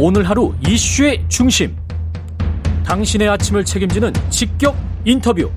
오늘 하루 이슈의 중심. 당신의 아침을 책임지는 직격 인터뷰.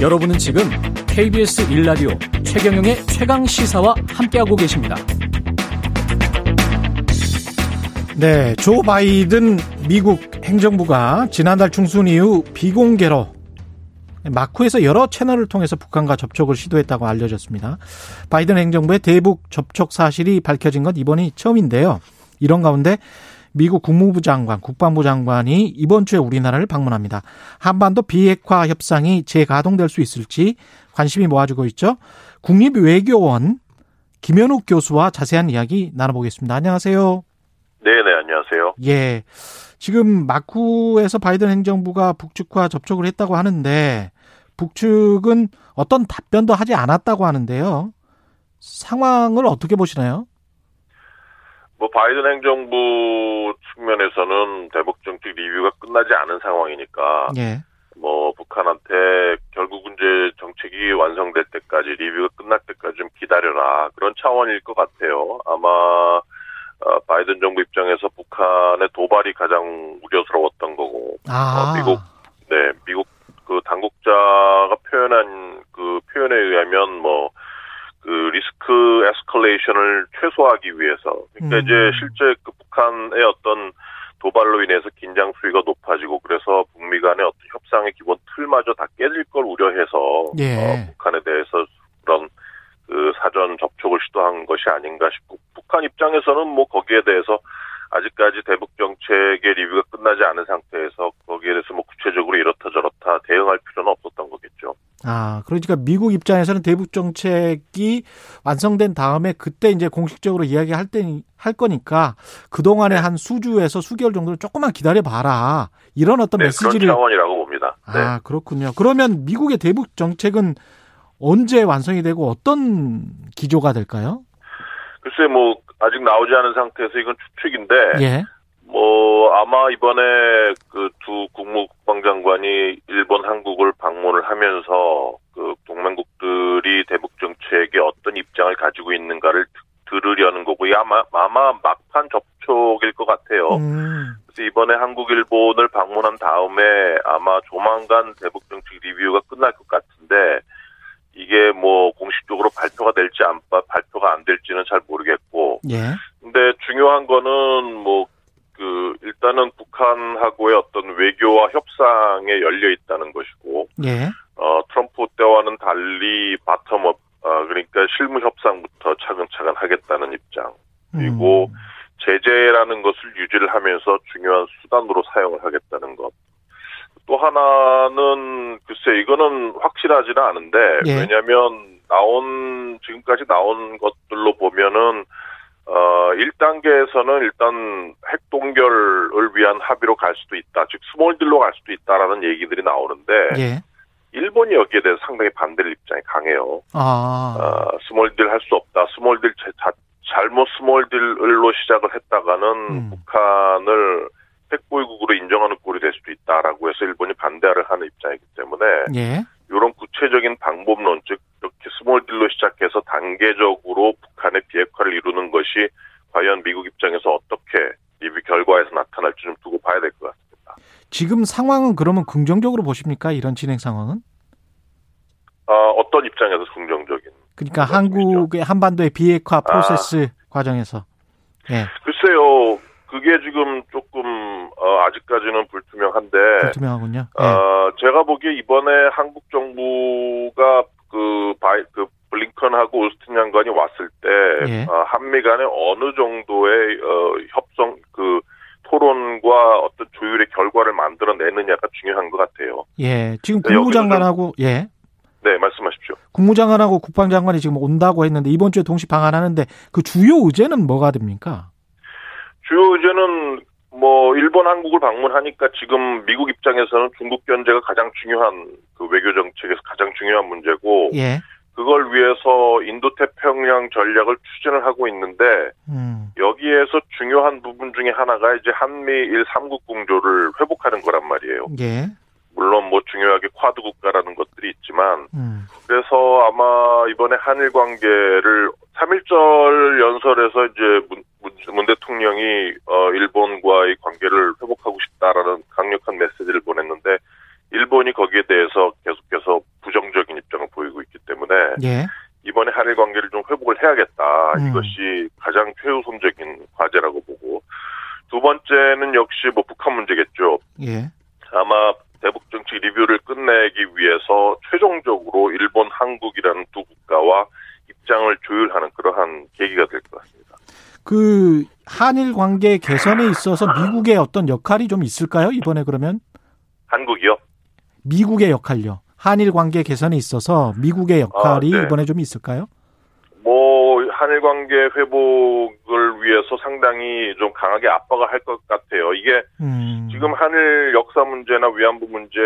여러분은 지금 KBS 일라디오 최경영의 최강 시사와 함께하고 계십니다. 네, 조 바이든 미국 행정부가 지난달 중순 이후 비공개로 마쿠에서 여러 채널을 통해서 북한과 접촉을 시도했다고 알려졌습니다. 바이든 행정부의 대북 접촉 사실이 밝혀진 건 이번이 처음인데요. 이런 가운데 미국 국무부 장관, 국방부 장관이 이번 주에 우리나라를 방문합니다. 한반도 비핵화 협상이 재가동될 수 있을지 관심이 모아지고 있죠. 국립외교원 김현욱 교수와 자세한 이야기 나눠보겠습니다. 안녕하세요. 네 네, 안녕하세요. 예. 지금 마쿠에서 바이든 행정부가 북측과 접촉을 했다고 하는데 북측은 어떤 답변도 하지 않았다고 하는데요. 상황을 어떻게 보시나요? 뭐 바이든 행정부 측면에서는 대북 정책 리뷰가 끝나지 않은 상황이니까 예. 뭐 북한한테 결국은 이제 정책이 완성될 때까지 리뷰가 끝날 때까지 좀 기다려라 그런 차원일 것 같아요. 아마 어, 바이든 정부 입장에서 북한의 도발이 가장 우려스러웠던 거고 아. 어, 미국 네 미국 그 당국자가 표현한 그 표현에 의하면 뭐 그 리스크 에스컬레이션을 최소화하기 위해서 그러니까 음. 이제 실제 그 북한의 어떤 도발로 인해서 긴장 수위가 높아지고 그래서 북미 간의 어떤 협상의 기본 틀마저 다 깨질 걸 우려해서 예. 어, 북한에 대해서 그런 그 사전 접촉을 시도한 것이 아닌가 싶고 북한 입장에서는 뭐 거기에 대해서 아직까지 대북 정책의 리뷰가 끝나지 않은 상태에서 거기에 대해서 뭐 구체적으로 이렇다 저렇다 대응할 필요는. 아, 그러니까 미국 입장에서는 대북 정책이 완성된 다음에 그때 이제 공식적으로 이야기할 때 할 거니까 그동안에 네. 한 수주에서 수개월 정도를 조금만 기다려 봐라. 이런 어떤 네, 메시지를 그런 차원이라고 봅니다. 네. 아, 그렇군요. 그러면 미국의 대북 정책은 언제 완성이 되고 어떤 기조가 될까요? 글쎄 뭐 아직 나오지 않은 상태에서 이건 추측인데 예. 뭐 아마 이번에 그 두 국무국방장관이 일본 한국을 방문을 하면서 그 동맹국들이 대북 정책에 어떤 입장을 가지고 있는가를 드- 들으려는 거고 이 아마 아마 막판 접촉일 것 같아요. 음. 그래서 이번에 한국 일본을 방문한 다음에 아마 조만간 대북 정책 리뷰가 끝날 것 같은데 이게 뭐 공식적으로 발표가 될지 안 바- 발표가 안 될지는 잘 모르겠고 예. 근데 중요한 거는 뭐 그 일단은 북한하고의 어떤 외교와 협상에 열려 있다는 것이고 예. 어 트럼프 때와는 달리 바텀업 어 그러니까 실무 협상부터 차근차근 하겠다는 입장 그리고 음. 제재라는 것을 유지를 하면서 중요한 수단으로 사용을 하겠다는 것. 또 하나는 글쎄 이거는 확실하지는 않은데 예. 왜냐하면 나온 지금까지 나온 것들로 보면은 어 1단계에서는 일단 핵 동결을 위한 합의로 갈 수도 있다. 즉 small deal로 갈 수도 있다라는 얘기들이 나오는데 예. 일본이 여기에 대해서 상당히 반대를 입장이 강해요. 아. 어, 스몰딜 할 수 없다. 스몰딜 자, 자- 잘못 스몰딜로 시작을 했다가는 음. 북한을 핵보유국으로 인정하는 꼴이 될 수도 있다라고 해서 일본이 반대를 하는 입장이기 때문에 예. 이런 구체적인 방법론 즉 이렇게 small deal로 시작해서 단계적으로 북한의 비핵화를 이루는 것이 과연 미국 입장에서 어떻게 리뷰 결과에서 나타날지 좀 두고 봐야 될. 지금 상황은 그러면 긍정적으로 보십니까? 이런 진행 상황은? 어, 어떤 입장에서 긍정적인? 그러니까 한국의 한반도의 비핵화 프로세스 과정에서. 예. 글쎄요, 그게 지금 조금 어, 아직까지는 불투명한데 불투명하군요. 예. 어, 제가 보기에 이번에 한국 정부가 그 바이 그 블링컨하고 오스틴 장관이 왔을 때 예. 어, 한미 간에 어느 정도의 어, 협성 그 토론과 만들어내느냐가 중요한 것 같아요. 예. 지금 네, 국무장관하고 예. 네, 말씀하십시오. 국무장관하고 국방장관이 지금 온다고 했는데 이번 주에 동시 방한하는데 그 주요 의제는 뭐가 됩니까? 주요 의제는 뭐 일본 한국을 방문하니까 지금 미국 입장에서는 중국 견제가 가장 중요한 그 외교 정책에서 가장 중요한 문제고 예. 그걸 위해서 인도 태평양 전략을 추진을 하고 있는데 음. 여기에서 중요한 부분 중에 하나가 이제 한미일 삼국 공조를 회복하는 거란 말이에요. 예. 물론 뭐 중요하게 쿼드 국가라는 것들이 있지만 음. 그래서 아마 이번에 한일 관계를 3.1절 연설에서 이제 문, 문재 문 대통령이 어, 일본과의 관계를 회복하고 싶다라는 강력한 메시지를 보냈는데 일본이 거기에 대해서 계속해서 부정적인 입장을 보이고 있기 때문에 예. 이번에 한일 관계를 좀 회복을 해야겠다. 음. 이것이 가장 최우선적인 과제라고 보고 두 번째는 역시 뭐 북한 문제겠죠. 예. 아마 대북 정책 리뷰를 끝내기 최종적으로 일본, 한국이라는 두 국가와 입장을 조율하는 그러한 계기가 될 것 같습니다. 그 한일 관계 개선에 있어서 미국의 어떤 역할이 좀 있을까요? 이번에 그러면 한국이요? 미국의 역할요. 한일 관계 개선에 있어서 미국의 역할이 아, 네. 이번에 좀 있을까요? 뭐 한일 관계 회복을 위해서 상당히 좀 강하게 압박을 할 것 같아요. 이게 음. 지금 한일 역사 문제나 위안부 문제,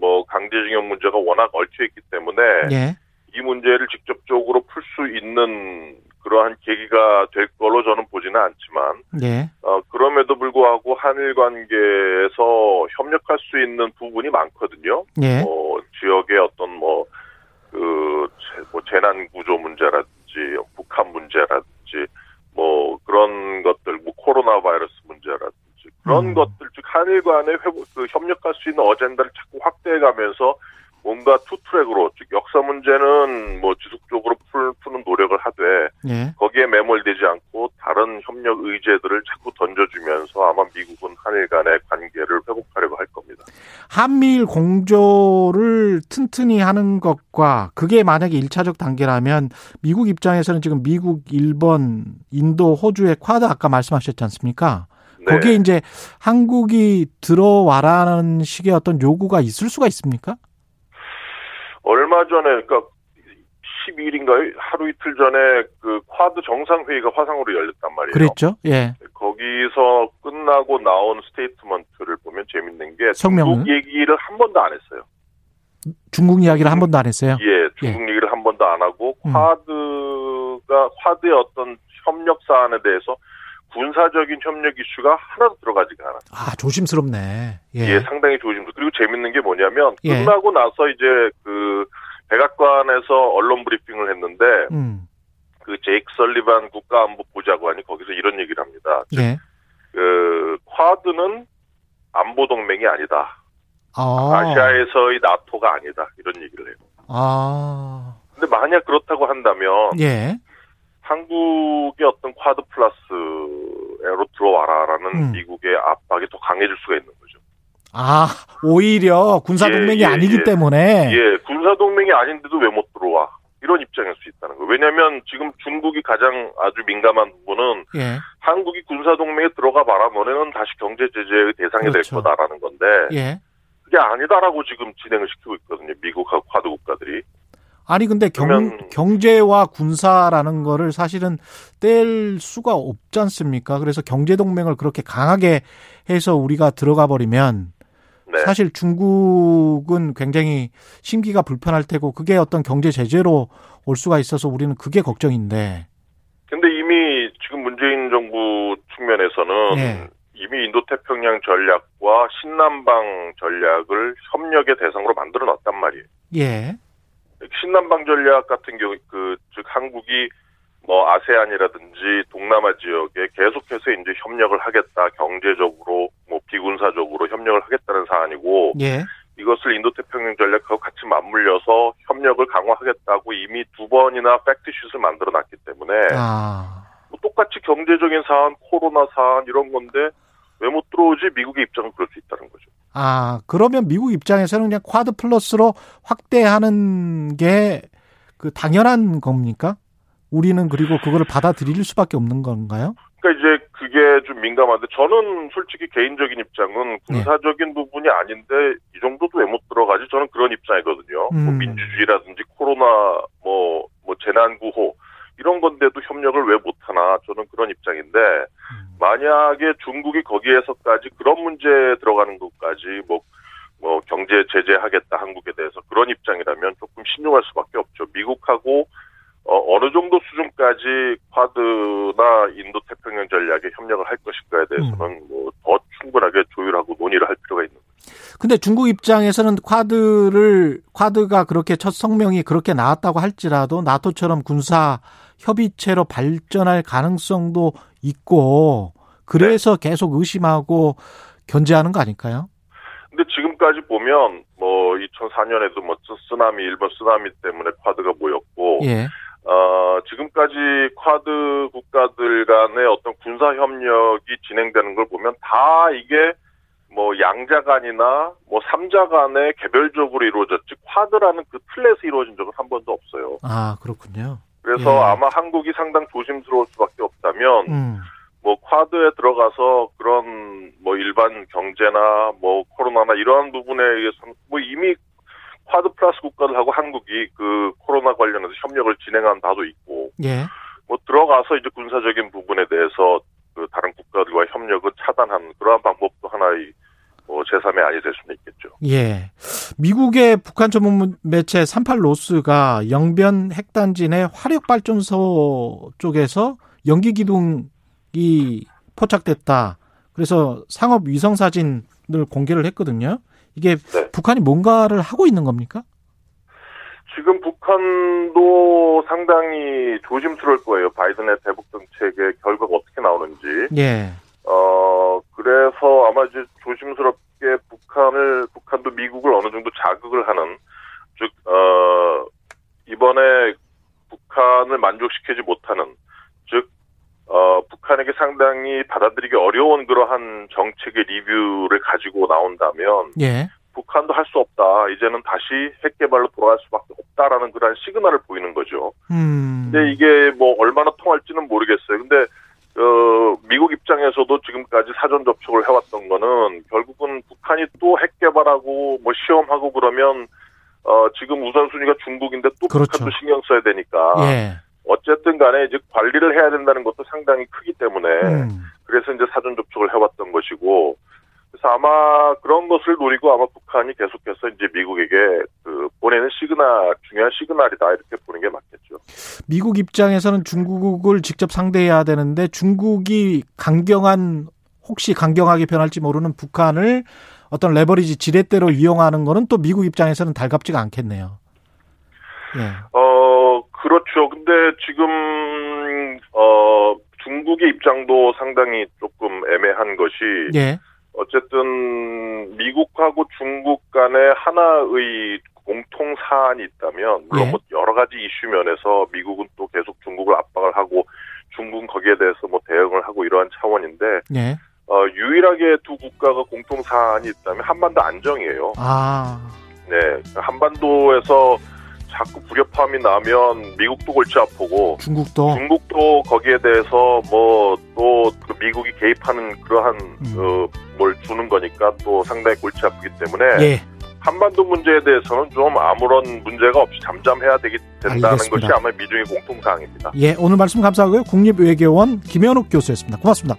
뭐 강제징용 문제가 워낙 얽혀 있기 때문에 예. 이 문제를 직접적으로 풀 수 있는 그러한 계기가 될 걸로 저는 보지는 않지만 예. 어, 그럼에도 불구하고 한일 관계에서 협력할 수 있는 부분이 많거든요. 예. 뭐 지역의 어떤 뭐, 그, 재- 뭐 재난 구조 문제라든지, 북한 문제라든지, 뭐 그런 것들, 뭐 코로나 바이러스 문제라든지, 그런 음. 것들, 즉, 한일 간의 회복, 그 협력할 수 있는 어젠다를 자꾸 확대해 가면서 뭔가 two track으로, 즉, 역사 문제는 뭐 지속적으로 풀, 푸는 노력을 하되, 예. 거기에 매몰되지 않고 다른 협력 의제들을 자꾸 던져주면서 아마 미국은 한일 간의 관계를 회복하려고 할 겁니다. 한미일 공조를 튼튼히 하는 것과 그게 만약에 일차적 단계라면 미국 입장에서는 지금 미국, 일본, 인도, 호주의 쿼드 아까 말씀하셨지 않습니까? 네. 거기에 이제 한국이 들어와라는 식의 어떤 요구가 있을 수가 있습니까? 얼마 전에, 그러니까 12일인가요? 하루 이틀 전에 그 쿼드 정상회의가 화상으로 열렸단 말이에요. 그랬죠? 예. 거기서 끝나고 나온 statement를 재밌는 게 성명은? 중국 얘기를 한 번도 안 했어요. 중국 이야기를 한 번도 안 했어요. 예, 중국 얘기를 한 번도 안 하고 음. 쿼드가 쿼드의 어떤 협력 사안에 대해서 군사적인 협력 이슈가 하나도 들어가지가 않았어요. 아, 조심스럽네. 예. 예, 상당히 조심스럽고 그리고 재밌는 게 뭐냐면 예. 끝나고 나서 이제 그 백악관에서 언론 브리핑을 했는데 음. 그 제이크 설리반 국가안보 보좌관이 거기서 이런 얘기를 합니다. 예. 그 쿼드는 안보 동맹이 아니다. 아. 아시아에서의 나토가 아니다. 이런 얘기를 해요. 아. 근데 만약 그렇다고 한다면 예. 한국의 어떤 쿼드 플러스로 들어와라라는 음. 미국의 압박이 더 강해질 수가 있는 거죠. 아, 오히려 군사 동맹이 예, 예, 아니기 예. 때문에 예, 군사 동맹이 아닌데도 왜 못 들어와? 이런 입장일 수 있다는 거예요. 왜냐하면 지금 중국이 가장 아주 민감한 부분은 예. 한국이 군사 동맹에 들어가 봐라 너네는 다시 경제 제재의 대상이 그렇죠. 될 거다라는 건데 예. 그게 아니다라고 지금 진행을 시키고 있거든요. 미국하고 쿼드 국가들이. 아니 근데 경, 경제와 군사라는 거를 사실은 뗄 수가 없지 않습니까? 그래서 경제 동맹을 그렇게 강하게 해서 우리가 들어가 버리면 네. 사실 중국은 굉장히 심기가 불편할 테고 그게 어떤 경제 제재로 올 수가 있어서 우리는 그게 걱정인데. 근데 이미 지금 문재인 정부 측면에서는 예. 이미 인도 태평양 전략과 신남방 전략을 협력의 대상으로 만들어 놨단 말이에요. 예. 신남방 전략 같은 경우 그 즉 한국이 뭐 아세안이라든지 동남아 지역에 계속해서 이제 협력을 하겠다 경제적으로 뭐 비군사적으로 협력을 하겠다는 사안이고 예. 이것을 인도 태평양 전략하고 같이 맞물려서 협력을 강화하겠다고 이미 두 번이나 팩트슛을 만들어 놨기 때문에 아. 뭐 똑같이 경제적인 사안, 코로나 사안 이런 건데 왜 못 들어오지? 미국의 입장은 그럴 수 있다는 거죠. 아, 그러면 미국 입장에서는 그냥 쿼드 플러스로 확대하는 게 그 당연한 겁니까? 우리는 그리고 그거를 받아들일 수밖에 없는 건가요? 그러니까 이제 그게 좀 민감한데 저는 솔직히 개인적인 입장은 군사적인 부분이 아닌데 이 정도도 왜 못 들어가지? 저는 그런 입장이거든요. 뭐 음. 민주주의라든지 코로나 뭐 뭐 재난 구호 이런 건데도 협력을 왜 못하나 저는 그런 입장인데 만약에 중국이 거기에서까지 그런 문제 들어가는 것까지 뭐, 뭐 경제 제재하겠다 한국에 대해서 그런 입장이라면 조금 신중할 수밖에 없죠. 미국하고 어, 어느 정도 수준까지 쿼드나 인도 태평양 전략에 협력을 할 것인가에 대해서는 뭐더 충분하게 조율하고 논의를 할 필요가 있는 거죠. 근데 중국 입장에서는 쿼드를 쿼드가 그렇게 첫 성명이 그렇게 나왔다고 할지라도 나토처럼 군사 협의체로 발전할 가능성도 있고 그래서 네. 계속 의심하고 견제하는 거 아닐까요? 근데 지금까지 보면 뭐 2004년에도 뭐 쓰나미 일본 쓰나미 때문에 쿼드가 모였고 예. 어, 지금까지 쿼드 국가들 간의 어떤 군사 협력이 진행되는 걸 보면 다 이게 뭐 양자 간이나 뭐 삼자 간에 개별적으로 이루어졌지 쿼드라는 그 틀에서 이루어진 적은 한 번도 없어요. 아 그렇군요. 그래서 예. 아마 한국이 상당 조심스러울 수밖에 없다면 음. 뭐 쿼드에 들어가서 그런 뭐 일반 경제나 뭐 코로나나 이러한 부분에 의해서 뭐 이미 쿼드 플러스 국가들하고 한국이 그 코로나 관련해서 협력을 진행한 바도 있고 예. 뭐 들어가서 이제 군사적인 부분에 대해서 그 다른 국가들과 협력을 차단하는 그러한 방법도 하나의 뭐 제3의 안이 될 수는 있겠죠. 예. 미국의 북한 전문 매체 38로스가 영변 핵단지 내 화력 발전소 쪽에서 연기 기둥이 포착됐다. 그래서 상업 위성 사진을 공개를 했거든요. 이게 네. 북한이 뭔가를 하고 있는 겁니까? 지금 북한도 상당히 조심스러울 거예요. 바이든의 대북 정책의 결과가 어떻게 나오는지. 예. 어, 그래서 아마 이제 조심스럽게 북한을, 북한도 미국을 어느 정도 자극을 하는, 즉, 어, 이번에 북한을 만족시키지 못하는, 즉, 어, 북한에게 상당히 받아들이기 어려운 그러한 정책의 리뷰를 가지고 나온다면, 예. 북한도 할 수 없다. 이제는 다시 핵 개발로 돌아갈 수밖에 없다라는 그런 시그널을 보이는 거죠. 음. 근데 이게 뭐 얼마나 통할지는 모르겠어요. 근데 어, 미국 입장에서도 지금까지 사전 접촉을 해왔던 거는 결국은 북한이 또 핵 개발하고 뭐 시험하고 그러면 어, 지금 우선순위가 중국인데 또 그렇죠. 북한도 신경 써야 되니까. 예. 어쨌든 간에 이제 관리를 해야 된다는 것도 상당히 크기 때문에 음. 그래서 이제 사전 접촉을 해왔던 것이고 그래서 아마 그런 것을 노리고 아마 북한이 계속해서 이제 미국에게 그 보내는 시그널 중요한 시그널이다 이렇게 보는 게 맞겠죠. 미국 입장에서는 중국을 직접 상대해야 되는데 중국이 강경한 혹시 강경하게 변할지 모르는 북한을 어떤 레버리지 지렛대로 이용하는 거는 또 미국 입장에서는 달갑지가 않겠네요. 예. 어 그렇죠. 근데 지금 어 중국의 입장도 상당히 조금 애매한 것이 예. 어쨌든 미국하고 중국 간에 하나의 공통 사안이 있다면 물론 예. 뭐 여러 가지 이슈 면에서 미국은 또 계속 중국을 압박을 하고 중국은 거기에 대해서 뭐 대응을 하고 이러한 차원인데 예. 어, 유일하게 두 국가가 공통 사안이 있다면 한반도 안정이에요. 아. 네, 한반도에서 자꾸 불협화음이 나면 미국도 골치 아프고 중국도 중국도 거기에 대해서 뭐또 그 미국이 개입하는 그러한 음. 어, 뭘 주는 거니까 또 상당히 골치 아프기 때문에 예. 한반도 문제에 대해서는 좀 아무런 문제가 없이 잠잠해야 되기 된다는 알겠습니다. 것이 아마 미중의 공통 사항입니다. 예, 오늘 말씀 감사하고요. 국립외교원 김현욱 교수였습니다. 고맙습니다.